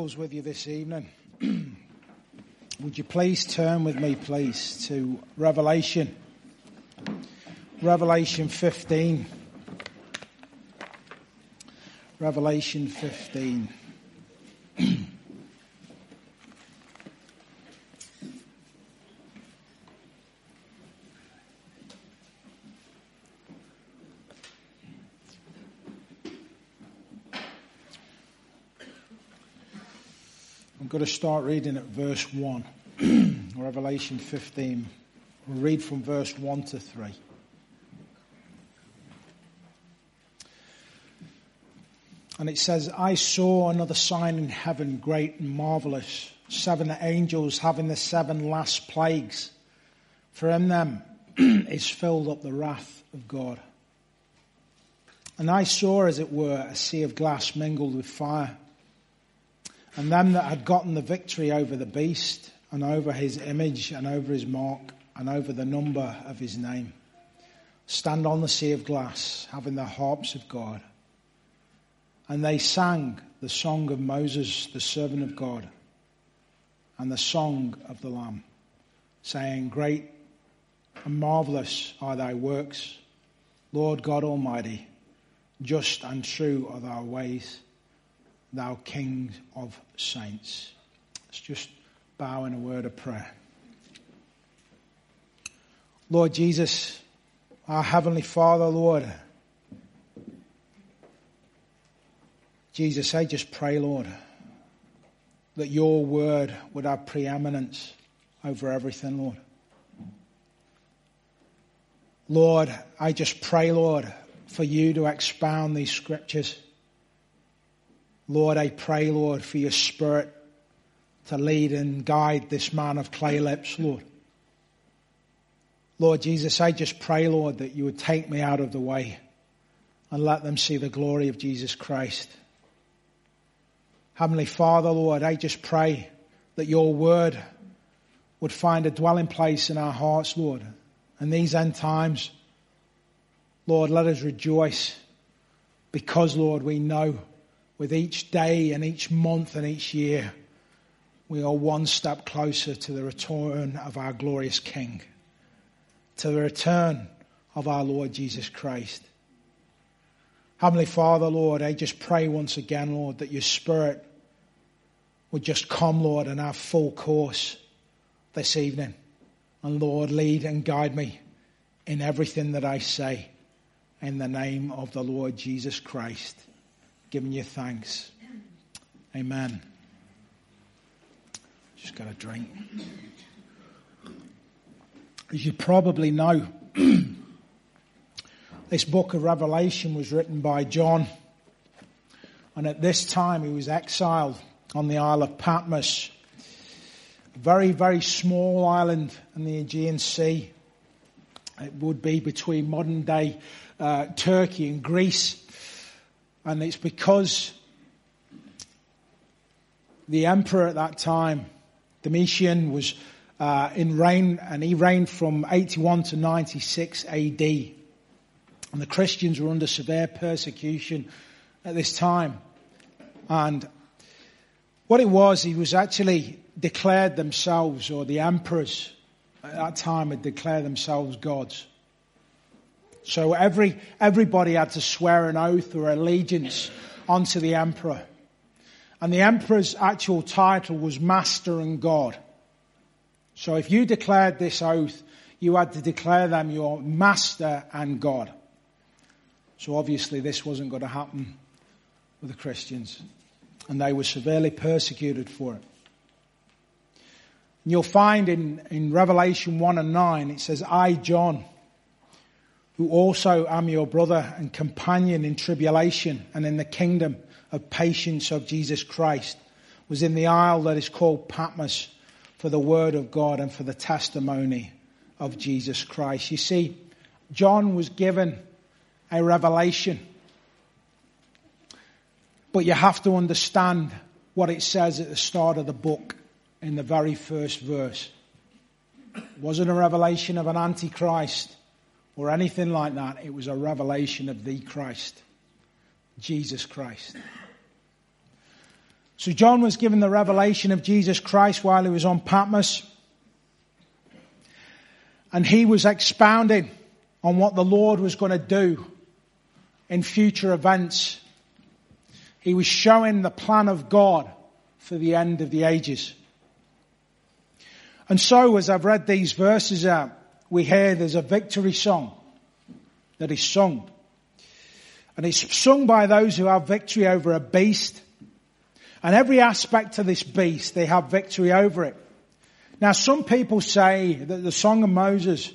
with you this evening. Would you please turn with me, please, to Revelation, Revelation 15. Revelation 15. Going to start reading at verse 1, Revelation 15. We'll read from verse 1 to 3. And it says, I saw another sign in heaven, great and marvelous, seven angels having the seven last plagues. For in them is filled up the wrath of God. And I saw, as it were, a sea of glass mingled with fire and them that had gotten the victory over the beast and over his image and over his mark and over the number of his name stand on the sea of glass having the harps of God. And they sang the song of Moses, the servant of God, and the song of the Lamb, saying, Great and marvelous are thy works, Lord God Almighty. Just and true are thy ways thou King of saints. Let's just bow in a word of prayer. Lord Jesus, our Heavenly Father, Lord, Jesus, I just pray, Lord, that your word would have preeminence over everything, Lord. Lord, I just pray, Lord, for you to expound these scriptures. Lord, I pray, Lord, for your spirit to lead and guide this man of clay lips, Lord. Lord Jesus, I just pray, Lord, that you would take me out of the way and let them see the glory of Jesus Christ. Heavenly Father, Lord, I just pray that your word would find a dwelling place in our hearts, Lord. And these end times, Lord, let us rejoice because, Lord, we know with each day and each month and each year, we are one step closer to the return of our glorious King, to the return of our Lord Jesus Christ. Heavenly Father, Lord, I just pray once again, Lord, that your Spirit would just come, Lord, and have full course this evening. And Lord, lead and guide me in everything that I say in the name of the Lord Jesus Christ giving you thanks. Amen. Just got a drink. As you probably know, this book of Revelation was written by John. And at this time, he was exiled on the Isle of Patmos, a very, very small island in the Aegean Sea. It would be between modern day uh, Turkey and Greece. And it's because the emperor at that time, Domitian, was uh, in reign, and he reigned from 81 to 96 AD. And the Christians were under severe persecution at this time. And what it was, he was actually declared themselves, or the emperors at that time had declared themselves gods. So every, everybody had to swear an oath or allegiance onto the emperor. And the emperor's actual title was Master and God. So if you declared this oath, you had to declare them your Master and God. So obviously this wasn't going to happen with the Christians. And they were severely persecuted for it. And you'll find in, in Revelation 1 and 9, it says, I, John, who also am your brother and companion in tribulation and in the kingdom of patience of Jesus Christ, was in the isle that is called Patmos for the word of God and for the testimony of Jesus Christ. You see, John was given a revelation, but you have to understand what it says at the start of the book in the very first verse. It wasn't a revelation of an antichrist or anything like that. It was a revelation of the Christ, Jesus Christ. So John was given the revelation of Jesus Christ while he was on Patmos. And he was expounding on what the Lord was going to do in future events. He was showing the plan of God for the end of the ages. And so as I've read these verses out, we hear there's a victory song that is sung. And it's sung by those who have victory over a beast. And every aspect of this beast, they have victory over it. Now some people say that the Song of Moses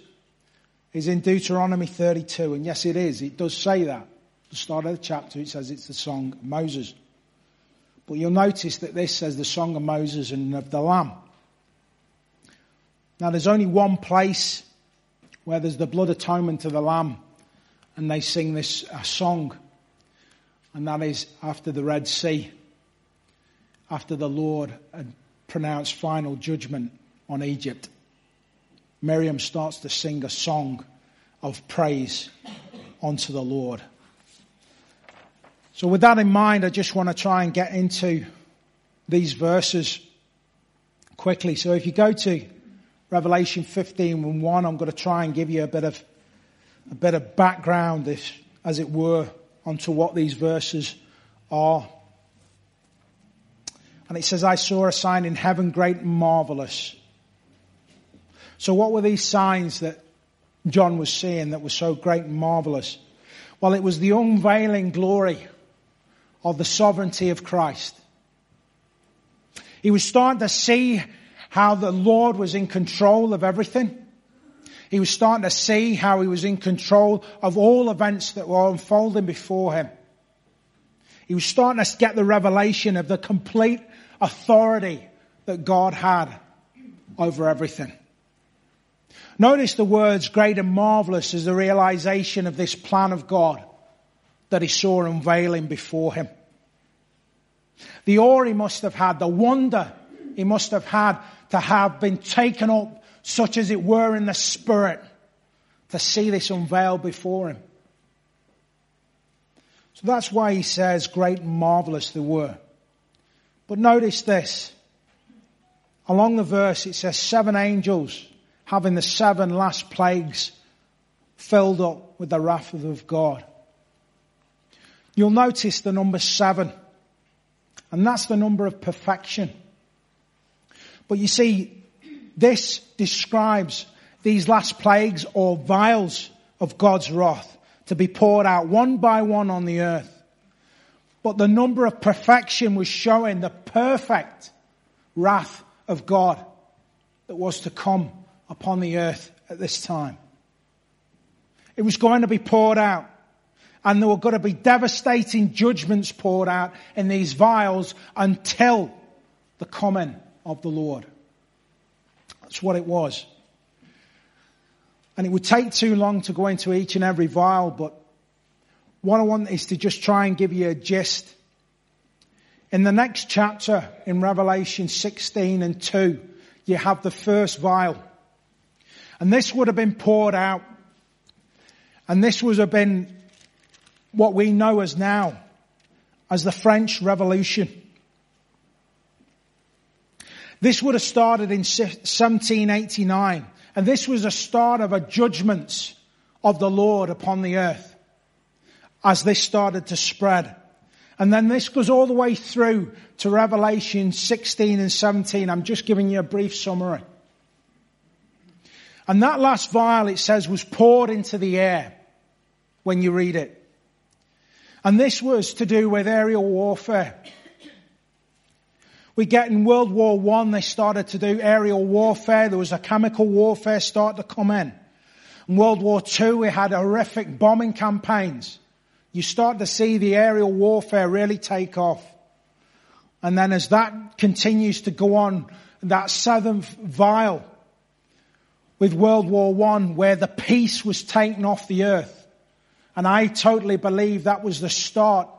is in Deuteronomy 32, and yes it is, it does say that. The start of the chapter it says it's the Song of Moses. But you'll notice that this says the Song of Moses and of the Lamb. Now there's only one place where there's the blood atonement of the Lamb, and they sing this song, and that is after the Red Sea, after the Lord had pronounced final judgment on Egypt. Miriam starts to sing a song of praise unto the Lord. So with that in mind, I just want to try and get into these verses quickly. So if you go to Revelation 15 and 1, I'm going to try and give you a bit of, a bit of background, if, as it were, onto what these verses are. And it says, I saw a sign in heaven great and marvelous. So what were these signs that John was seeing that were so great and marvelous? Well, it was the unveiling glory of the sovereignty of Christ. He was starting to see how the Lord was in control of everything. He was starting to see how he was in control of all events that were unfolding before him. He was starting to get the revelation of the complete authority that God had over everything. Notice the words great and marvelous as the realization of this plan of God that he saw unveiling before him. The awe he must have had, the wonder he must have had to have been taken up such as it were in the spirit to see this unveiled before him. So that's why he says great and marvelous they were. But notice this. Along the verse it says seven angels having the seven last plagues filled up with the wrath of God. You'll notice the number seven, and that's the number of perfection. But you see, this describes these last plagues or vials of God's wrath to be poured out one by one on the earth. But the number of perfection was showing the perfect wrath of God that was to come upon the earth at this time. It was going to be poured out. And there were going to be devastating judgments poured out in these vials until the coming of the Lord. That's what it was. And it would take too long to go into each and every vial, but what I want is to just try and give you a gist. In the next chapter, in Revelation 16 and 2, you have the first vial. And this would have been poured out. And this would have been what we know as now as the French Revolution. This would have started in 1789 and this was a start of a judgment of the Lord upon the earth as this started to spread. And then this goes all the way through to Revelation 16 and 17. I'm just giving you a brief summary. And that last vial, it says, was poured into the air when you read it. And this was to do with aerial warfare. We get in World War One, they started to do aerial warfare. There was a chemical warfare start to come in. In World War Two, we had horrific bombing campaigns. You start to see the aerial warfare really take off. And then as that continues to go on, that seventh vial with World War One where the peace was taken off the earth. And I totally believe that was the start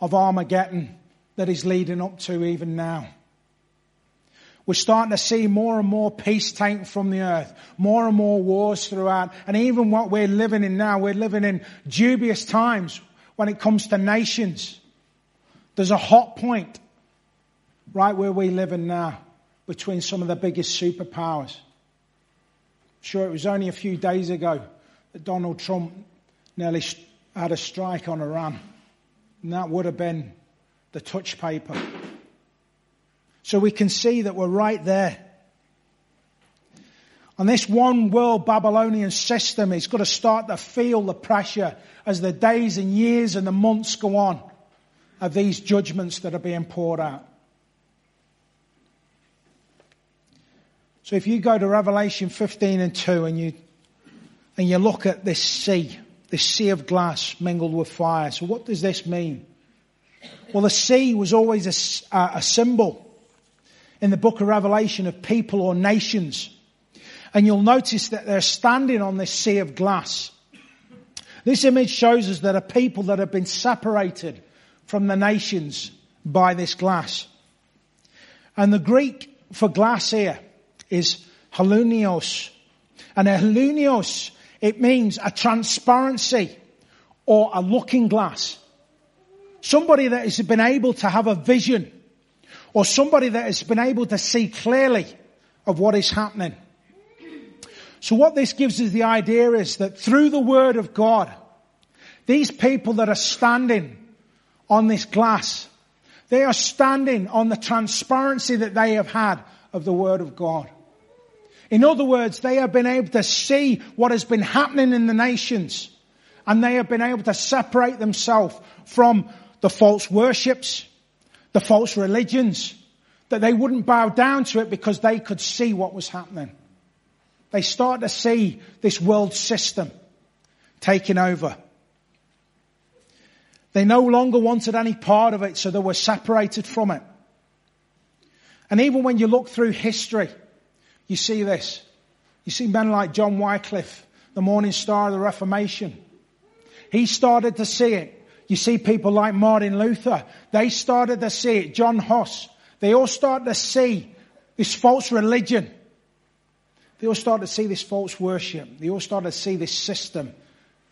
of Armageddon that is leading up to even now. We're starting to see more and more peace taken from the earth, more and more wars throughout, and even what we're living in now, we're living in dubious times when it comes to nations. There's a hot point right where we live in now, between some of the biggest superpowers. Sure, it was only a few days ago that Donald Trump nearly had a strike on Iran. And that would have been the touch paper. So we can see that we're right there. And this one world Babylonian system is going to start to feel the pressure as the days and years and the months go on of these judgments that are being poured out. So if you go to Revelation 15 and 2 and you, and you look at this sea, this sea of glass mingled with fire. So what does this mean? Well, the sea was always a, a symbol in the book of Revelation of people or nations. And you'll notice that they're standing on this sea of glass. This image shows us that a people that have been separated from the nations by this glass. And the Greek for glass here is halunios. And a it means a transparency or a looking glass. Somebody that has been able to have a vision or somebody that has been able to see clearly of what is happening. So what this gives us the idea is that through the word of God, these people that are standing on this glass, they are standing on the transparency that they have had of the word of God. In other words, they have been able to see what has been happening in the nations and they have been able to separate themselves from the false worships, the false religions, that they wouldn't bow down to it because they could see what was happening. They start to see this world system taking over. They no longer wanted any part of it, so they were separated from it. And even when you look through history, you see this. You see men like John Wycliffe, the morning star of the Reformation. He started to see it. You see people like Martin Luther. They started to see it. John Huss. They all started to see this false religion. They all started to see this false worship. They all started to see this system,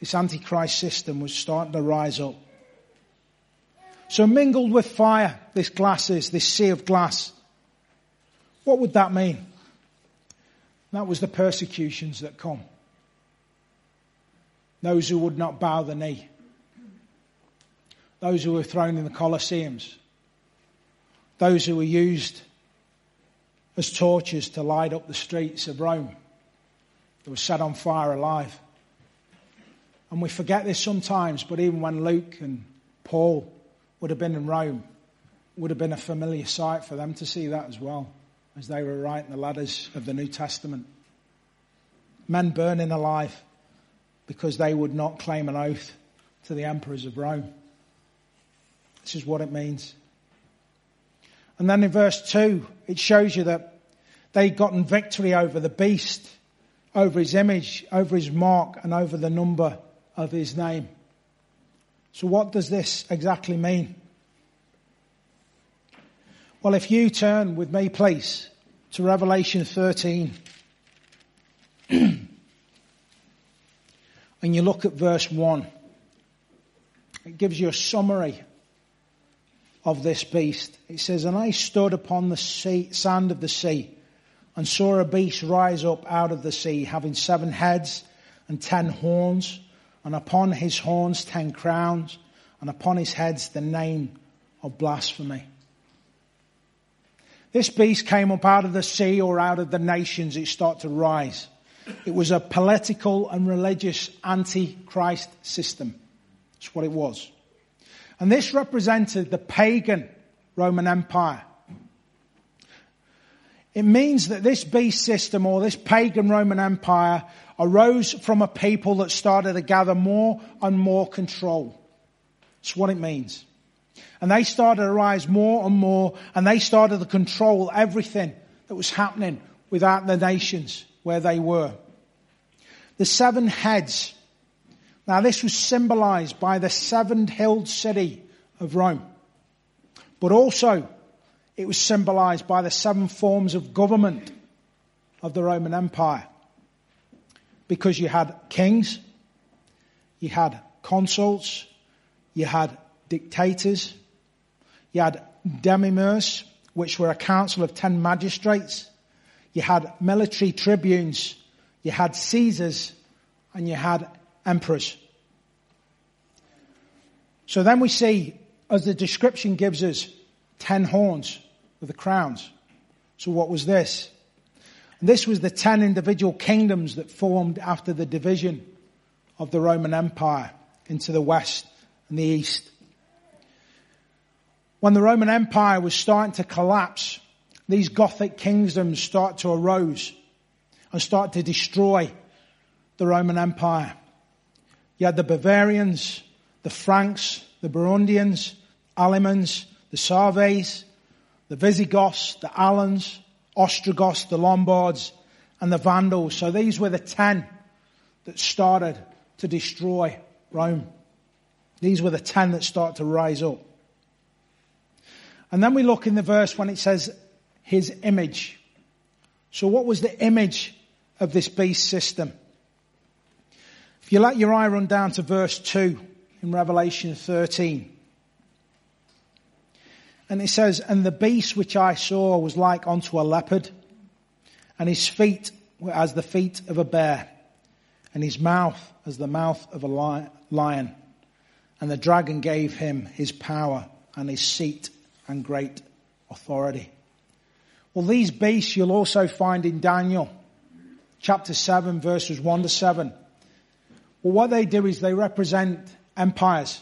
this antichrist system was starting to rise up. So mingled with fire, this glass is, this sea of glass. What would that mean? That was the persecutions that come. Those who would not bow the knee. Those who were thrown in the Colosseums. Those who were used as torches to light up the streets of Rome. They were set on fire alive. And we forget this sometimes, but even when Luke and Paul would have been in Rome, would have been a familiar sight for them to see that as well as they were writing the letters of the New Testament. Men burning alive because they would not claim an oath to the emperors of Rome. This is what it means. And then in verse 2, it shows you that they'd gotten victory over the beast, over his image, over his mark, and over the number of his name. So what does this exactly mean? Well, if you turn with me, please, to Revelation 13, and you look at verse 1, it gives you a summary of this beast. It says, And I stood upon the sea, sand of the sea, and saw a beast rise up out of the sea, having seven heads and ten horns, and upon his horns ten crowns, and upon his heads the name of blasphemy. This beast came up out of the sea or out of the nations. It started to rise. It was a political and religious anti-Christ system. That's what it was. And this represented the pagan Roman Empire. It means that this beast system or this pagan Roman Empire arose from a people that started to gather more and more control. That's what it means. And they started to rise more and more and they started to control everything that was happening without the nations where they were. The seven heads. Now this was symbolized by the seven-hilled city of Rome. But also it was symbolized by the seven forms of government of the Roman Empire. Because you had kings, you had consuls, you had dictators, you had decemvirs, which were a council of ten magistrates. You had military tribunes, you had Caesars, and you had emperors. So then we see, as the description gives us, ten horns with the crowns. So what was this? And this was the ten individual kingdoms that formed after the division of the Roman Empire into the west and the east. When the Roman Empire was starting to collapse, these Gothic kingdoms start to arise and start to destroy the Roman Empire. You had the Bavarians, the Franks, the Burgundians, Alemans, the Sarves, the Visigoths, the Alans, Ostrogoths, the Lombards, and the Vandals. So these were the ten that started to destroy Rome. These were the ten that started to rise up. And then we look in the verse when it says his image. So what was the image of this beast system? If you let your eye run down to verse 2 in Revelation 13. And it says, And the beast which I saw was like unto a leopard, and his feet were as the feet of a bear, and his mouth as the mouth of a lion. And the dragon gave him his power and his seat and great authority. Well, these beasts you'll also find in Daniel chapter 7 verses 1 to 7. Well, what they do is they represent empires.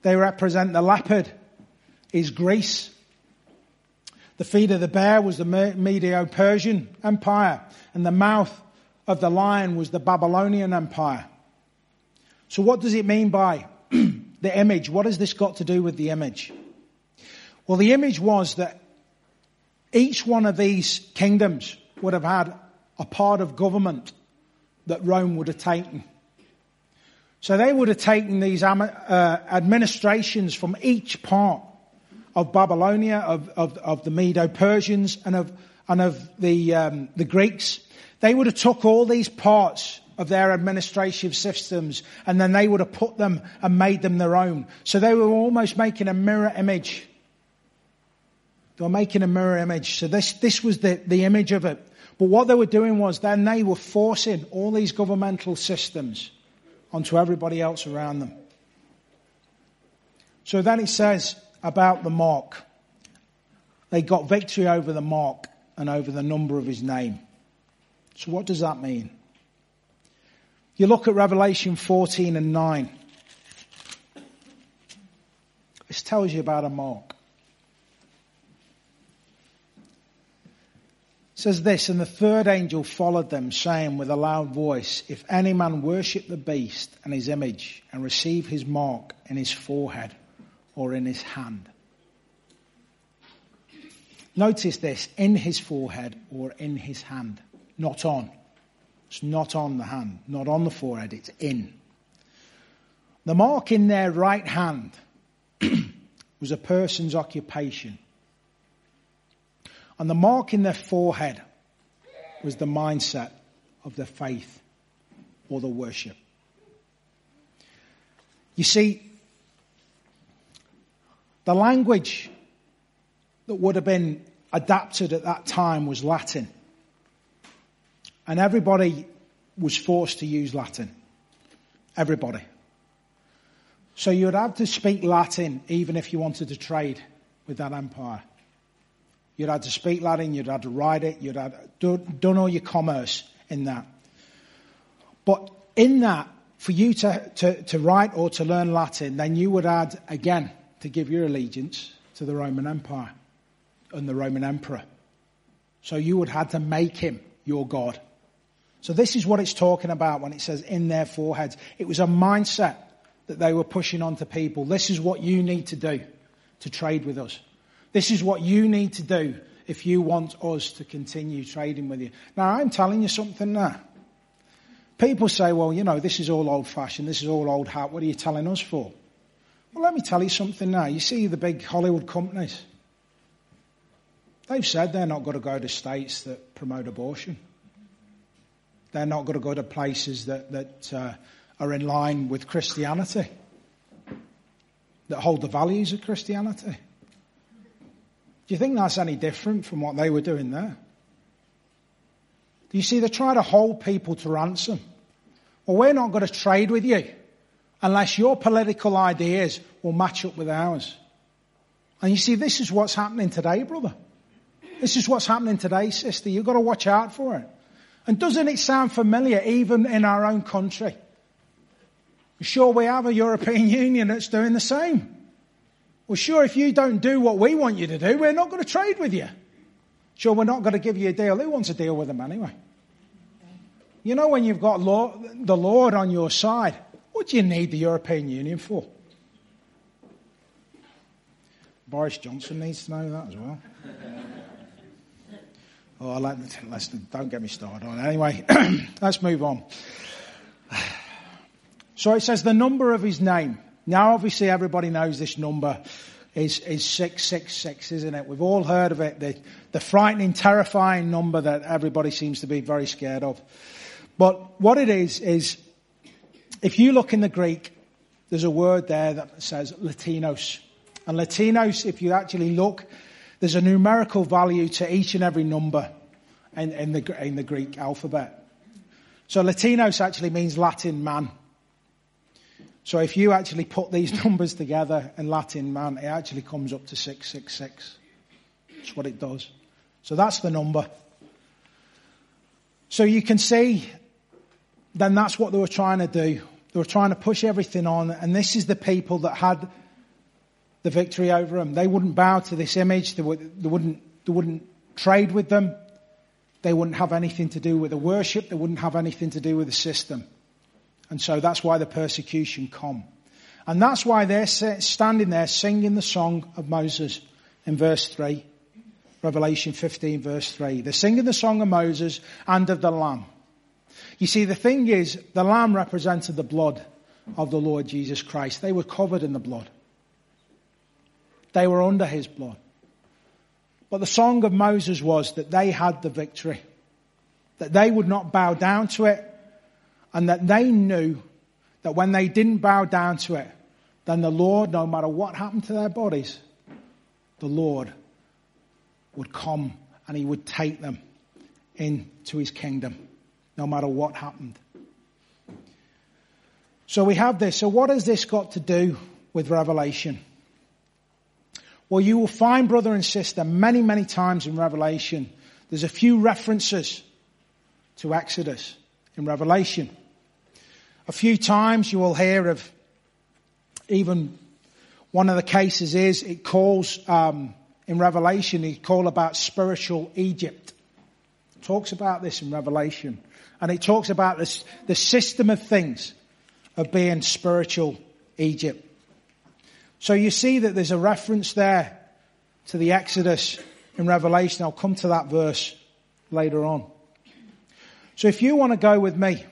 They represent the leopard is Greece. The feet of the bear was the Medo-Persian Empire and the mouth of the lion was the Babylonian Empire. So what does it mean by the image? What has this got to do with the image? Well, the image was that each one of these kingdoms would have had a part of government that Rome would have taken. So they would have taken these uh, administrations from each part of Babylonia, of, of, of the Medo-Persians and of, and of the, um, the Greeks. They would have took all these parts of their administrative systems and then they would have put them and made them their own. So they were almost making a mirror image. They were making a mirror image. So this, this was the, the image of it. But what they were doing was then they were forcing all these governmental systems onto everybody else around them. So then it says about the mark. They got victory over the mark and over the number of his name. So what does that mean? You look at Revelation 14 and 9. This tells you about a mark. Says this, and the third angel followed them, saying with a loud voice, If any man worship the beast and his image, and receive his mark in his forehead or in his hand. Notice this, in his forehead or in his hand, not on. It's not on the hand, not on the forehead, it's in. The mark in their right hand was a person's occupation. And the mark in their forehead was the mindset of their faith or the worship. You see, the language that would have been adapted at that time was Latin. And everybody was forced to use Latin. Everybody. So you'd have to speak Latin even if you wanted to trade with that empire. You'd had to speak Latin, you'd had to write it, you'd had done all your commerce in that. But in that, for you to, to, to write or to learn Latin, then you would add again to give your allegiance to the Roman Empire and the Roman Emperor. So you would have to make him your God. So this is what it's talking about when it says in their foreheads. It was a mindset that they were pushing onto people. This is what you need to do to trade with us. This is what you need to do if you want us to continue trading with you. Now, I'm telling you something now. People say, well, you know, this is all old fashioned, this is all old hat, what are you telling us for? Well, let me tell you something now. You see the big Hollywood companies. They've said they're not going to go to states that promote abortion. They're not going to go to places that, that uh, are in line with Christianity, that hold the values of Christianity. Do you think that's any different from what they were doing there? Do you see, they try to hold people to ransom. Well, we're not going to trade with you unless your political ideas will match up with ours. And you see, this is what's happening today, brother. This is what's happening today, sister. You've got to watch out for it. And doesn't it sound familiar even in our own country? Sure, we have a European Union that's doing the same. Well, sure, if you don't do what we want you to do, we're not going to trade with you. Sure, we're not going to give you a deal. Who wants a deal with them anyway? You know, when you've got the Lord on your side, what do you need the European Union for? Boris Johnson needs to know that as well. oh, I let, let's, don't get me started on it. Anyway, let's move on. So it says the number of his name. Now, obviously, everybody knows this number is, is 666, isn't it? We've all heard of it. The, the frightening, terrifying number that everybody seems to be very scared of. But what it is, is if you look in the Greek, there's a word there that says Latinos. And Latinos, if you actually look, there's a numerical value to each and every number in, in, the, in the Greek alphabet. So Latinos actually means Latin man. So if you actually put these numbers together in Latin, man, it actually comes up to 666. That's what it does. So that's the number. So you can see, then that's what they were trying to do. They were trying to push everything on, and this is the people that had the victory over them. They wouldn't bow to this image. They, would, they wouldn't, they wouldn't trade with them. They wouldn't have anything to do with the worship. They wouldn't have anything to do with the system. And so that's why the persecution come. And that's why they're standing there singing the song of Moses in verse 3. Revelation 15 verse 3. They're singing the song of Moses and of the Lamb. You see, the thing is, the Lamb represented the blood of the Lord Jesus Christ. They were covered in the blood. They were under his blood. But the song of Moses was that they had the victory. That they would not bow down to it and that they knew that when they didn't bow down to it, then the Lord, no matter what happened to their bodies, the Lord would come and he would take them into his kingdom, no matter what happened. So we have this. So what has this got to do with Revelation? Well, you will find, brother and sister, many, many times in Revelation, there's a few references to Exodus in Revelation. A few times you will hear of even one of the cases is it calls um, in Revelation it call about spiritual Egypt. It talks about this in Revelation, and it talks about this the system of things of being spiritual Egypt. So you see that there's a reference there to the Exodus in Revelation. I'll come to that verse later on. So if you want to go with me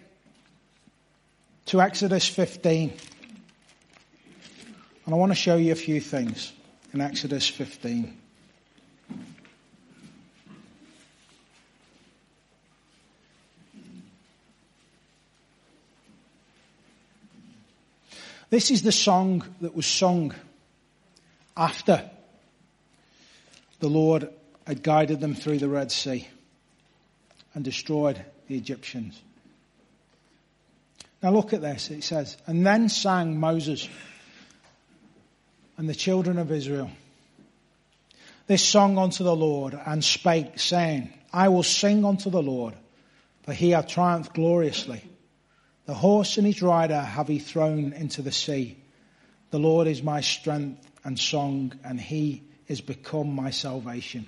to Exodus 15. And I want to show you a few things in Exodus 15. This is the song that was sung after the Lord had guided them through the Red Sea and destroyed the Egyptians. Now look at this. It says, And then sang Moses and the children of Israel this song unto the Lord and spake, saying, I will sing unto the Lord, for he hath triumphed gloriously. The horse and his rider have he thrown into the sea. The Lord is my strength and song, and he is become my salvation.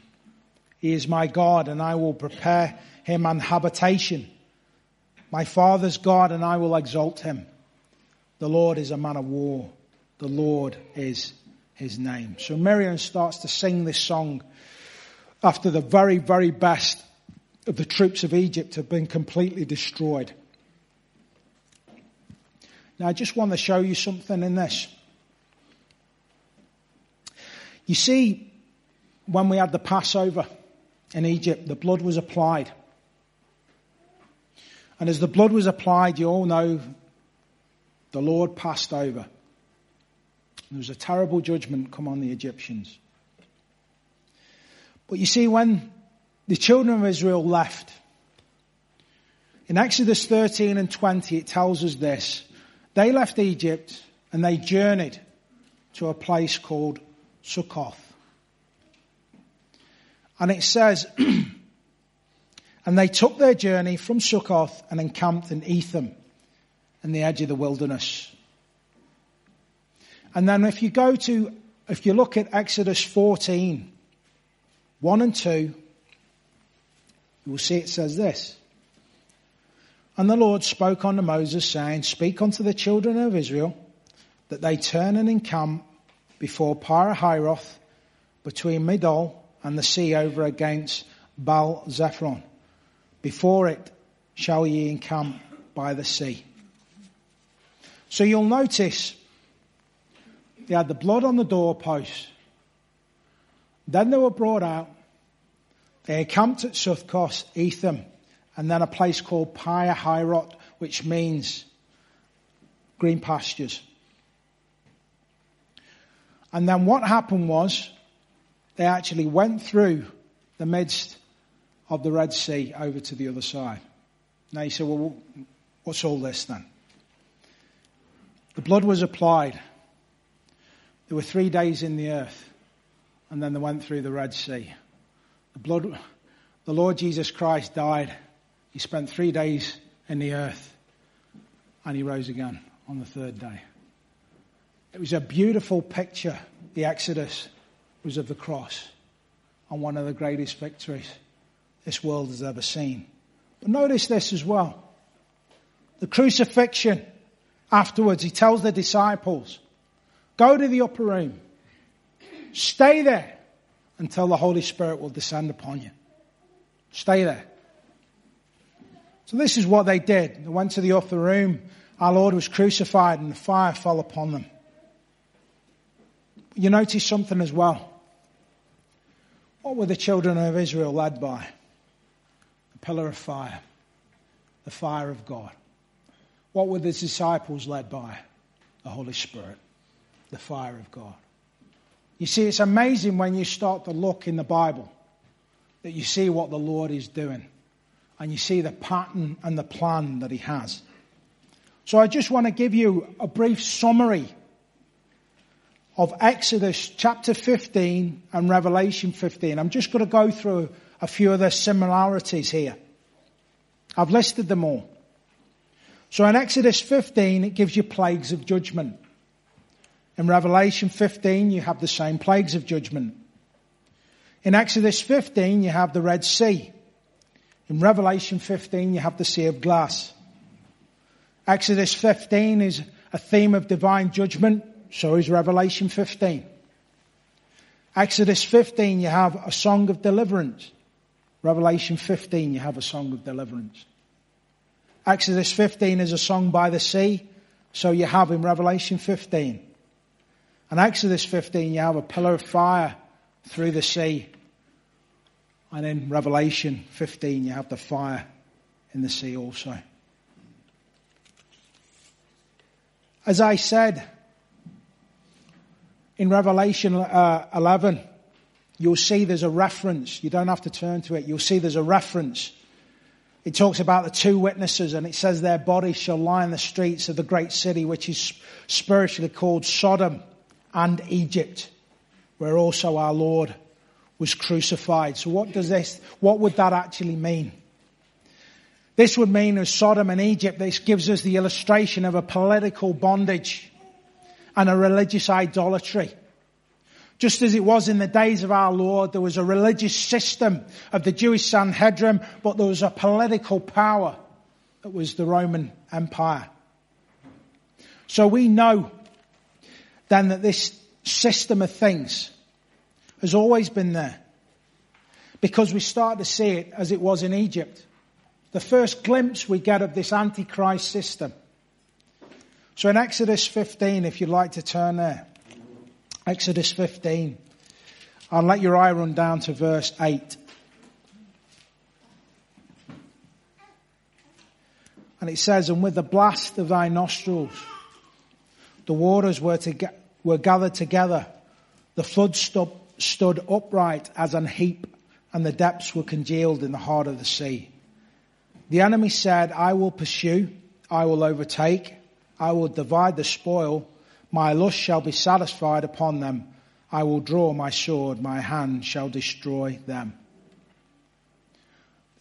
He is my God, and I will prepare him an habitation my father's God and I will exalt him. The Lord is a man of war. The Lord is his name. So Miriam starts to sing this song after the very, very best of the troops of Egypt have been completely destroyed. Now I just want to show you something in this. You see, when we had the Passover in Egypt, the blood was applied. And as the blood was applied, you all know the Lord passed over. There was a terrible judgment come on the Egyptians. But you see, when the children of Israel left, in Exodus 13 and 20, it tells us this. They left Egypt and they journeyed to a place called Sukkoth. And it says, and they took their journey from Sukkoth and encamped in Etham, in the edge of the wilderness. And then if you go to, if you look at Exodus 14, 1 and 2, you will see it says this. And the Lord spoke unto Moses, saying, Speak unto the children of Israel, that they turn and encamp before Pihahiroth, between Migdol and the sea over against Baal Zephon. Before it shall ye encamp by the sea. So you'll notice they had the blood on the doorpost. Then they were brought out. They encamped at Suthkos, Etham, and then a place called Pihahiroth, which means green pastures. And then what happened was they actually went through the midst of the Red Sea over to the other side. Now you say, well, what's all this then? The blood was applied. There were three days in the earth, and then they went through the Red Sea. The blood, the Lord Jesus Christ died. He spent three days in the earth, and he rose again on the third day. It was a beautiful picture. The Exodus was of the cross and one of the greatest victories this world has ever seen. But notice this as well. The crucifixion afterwards, he tells the disciples, go to the upper room, stay there until the Holy Spirit will descend upon you. Stay there. So this is what they did. They went to the upper room. Our Lord was crucified and the fire fell upon them you notice something as well. What were the children of Israel led by? Pillar of fire, the fire of God. What were the disciples led by? The Holy Spirit, the fire of God. You see, it's amazing when you start to look in the Bible that you see what the Lord is doing and you see the pattern and the plan that He has. So I just want to give you a brief summary of Exodus chapter 15 and Revelation 15. I'm just going to go through a few of the similarities here. I've listed them all. So in Exodus 15, it gives you plagues of judgment. In Revelation 15, you have the same plagues of judgment. In Exodus 15, you have the Red Sea. In Revelation 15, you have the Sea of Glass. Exodus 15 is a theme of divine judgment. So is Revelation 15. Exodus 15, you have a song of deliverance. Revelation 15, you have a song of deliverance. Exodus 15 is a song by the sea. So you have in Revelation 15. And Exodus 15, you have a pillar of fire through the sea. And in Revelation 15, you have the fire in the sea also. As I said, in Revelation uh, 11, you'll see there's a reference. You don't have to turn to it. You'll see there's a reference. It talks about the two witnesses and it says their bodies shall lie in the streets of the great city, which is spiritually called Sodom and Egypt, where also our Lord was crucified. So what does this, what would that actually mean? This would mean as Sodom and Egypt, this gives us the illustration of a political bondage and a religious idolatry. Just as it was in the days of our Lord, there was a religious system of the Jewish Sanhedrin, but there was a political power that was the Roman Empire. So we know then that this system of things has always been there because we start to see it as it was in Egypt. The first glimpse we get of this Antichrist system so in Exodus 15, if you'd like to turn there, Exodus 15, I'll let your eye run down to verse 8. And it says, and with the blast of thy nostrils, the waters were, to were gathered together. The flood stood, stood upright as an heap and the depths were congealed in the heart of the sea. The enemy said, I will pursue, I will overtake, I will divide the spoil, my lust shall be satisfied upon them. I will draw my sword, my hand shall destroy them.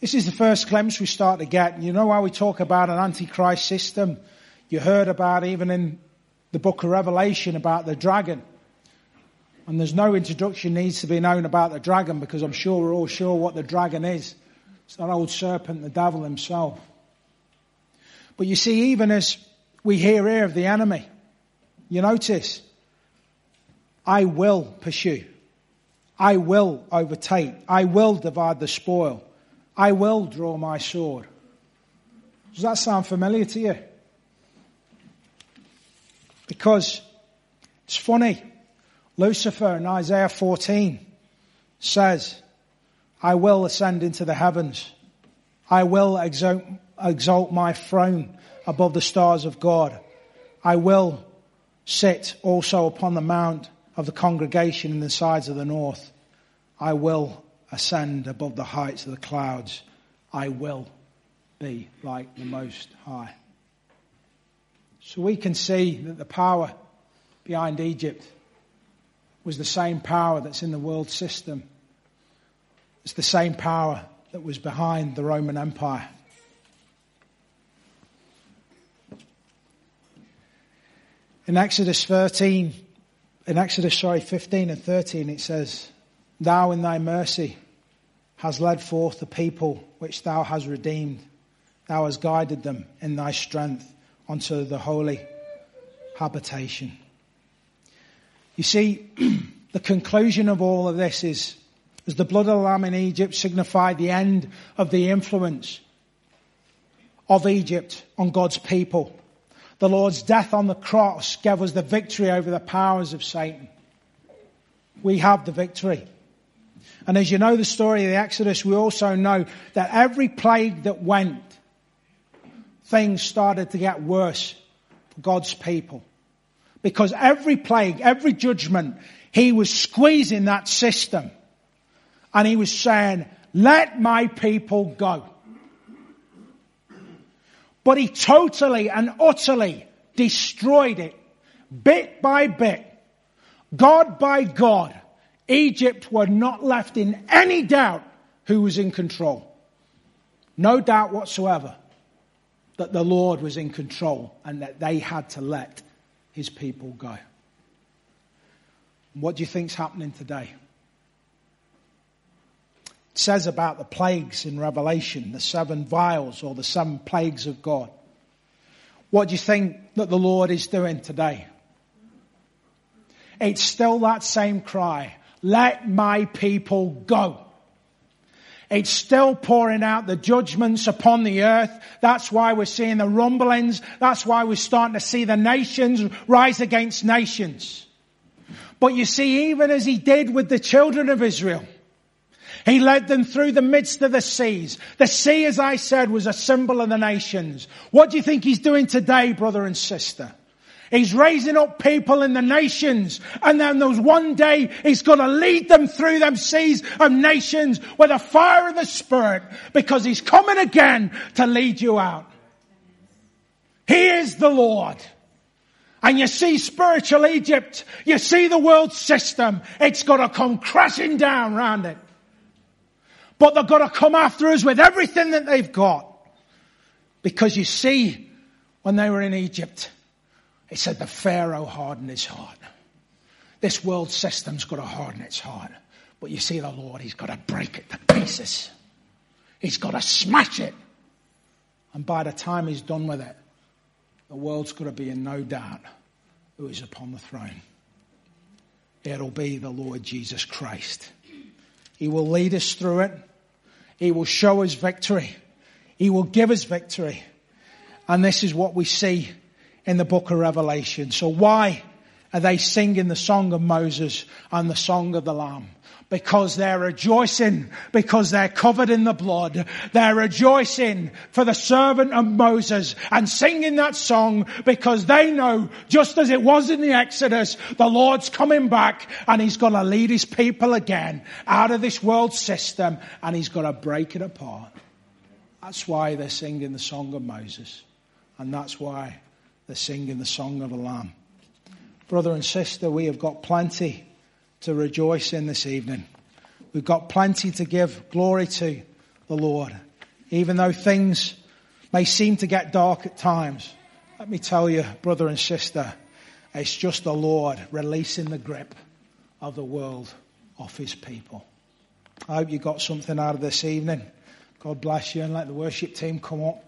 This is the first glimpse we start to get. You know how we talk about an antichrist system? You heard about even in the book of Revelation about the dragon. And there's no introduction needs to be known about the dragon because I'm sure we're all sure what the dragon is. It's that old serpent, the devil himself. But you see, even as we hear here of the enemy, you notice, I will pursue. I will overtake. I will divide the spoil. I will draw my sword. Does that sound familiar to you? Because it's funny. Lucifer in Isaiah 14 says, I will ascend into the heavens. I will exalt, exalt my throne above the stars of God. I will sit also upon the mount of the congregation in the sides of the north. I will ascend above the heights of the clouds. I will be like the Most High. So we can see that the power behind Egypt was the same power that's in the world system. It's the same power that was behind the Roman Empire. In Exodus 13, in Exodus, sorry, 15 and 13, it says, Thou in thy mercy hast led forth the people which thou hast redeemed. Thou hast guided them in thy strength unto the holy habitation. You see, the conclusion of all of this is, as the blood of the lamb in Egypt signified the end of the influence of Egypt on God's people. The Lord's death on the cross gave us the victory over the powers of Satan. We have the victory. And as you know the story of the Exodus, we also know that every plague that went, things started to get worse for God's people. Because every plague, every judgment, he was squeezing that system. And he was saying, let my people go. But he totally and utterly destroyed it, bit by bit, God by God. Egypt were not left in any doubt who was in control. No doubt whatsoever that the Lord was in control and that they had to let his people go. What do you think's happening today? Says about the plagues in Revelation, the seven vials or the seven plagues of God. What do you think that the Lord is doing today? It's still that same cry. Let my people go. It's still pouring out the judgments upon the earth. That's why we're seeing the rumblings. That's why we're starting to see the nations rise against nations. But you see, even as he did with the children of Israel, he led them through the midst of the seas. The sea, as I said, was a symbol of the nations. What do you think he's doing today, brother and sister? He's raising up people in the nations and then there's one day he's going to lead them through them seas of nations with a fire of the spirit because he's coming again to lead you out. He is the Lord. And you see spiritual Egypt, you see the world system, it's got to come crashing down round it. But they've got to come after us with everything that they've got. Because you see, when they were in Egypt, it said the Pharaoh hardened his heart. This world system's got to harden its heart. But you see the Lord, He's got to break it to pieces. He's got to smash it. And by the time He's done with it, the world's got to be in no doubt who is upon the throne. It'll be the Lord Jesus Christ. He will lead us through it. He will show us victory. He will give us victory. And this is what we see in the book of Revelation. So why are they singing the song of Moses and the song of the Lamb? Because they're rejoicing because they're covered in the blood. They're rejoicing for the servant of Moses and singing that song because they know, just as it was in the Exodus, the Lord's coming back and He's going to lead His people again out of this world system and He's going to break it apart. That's why they're singing the song of Moses. And that's why they're singing the song of the Lamb. Brother and sister, we have got plenty to rejoice in this evening. We've got plenty to give glory to the Lord. Even though things may seem to get dark at times, let me tell you, brother and sister, it's just the Lord releasing the grip of the world off his people. I hope you got something out of this evening. God bless you and let the worship team come up.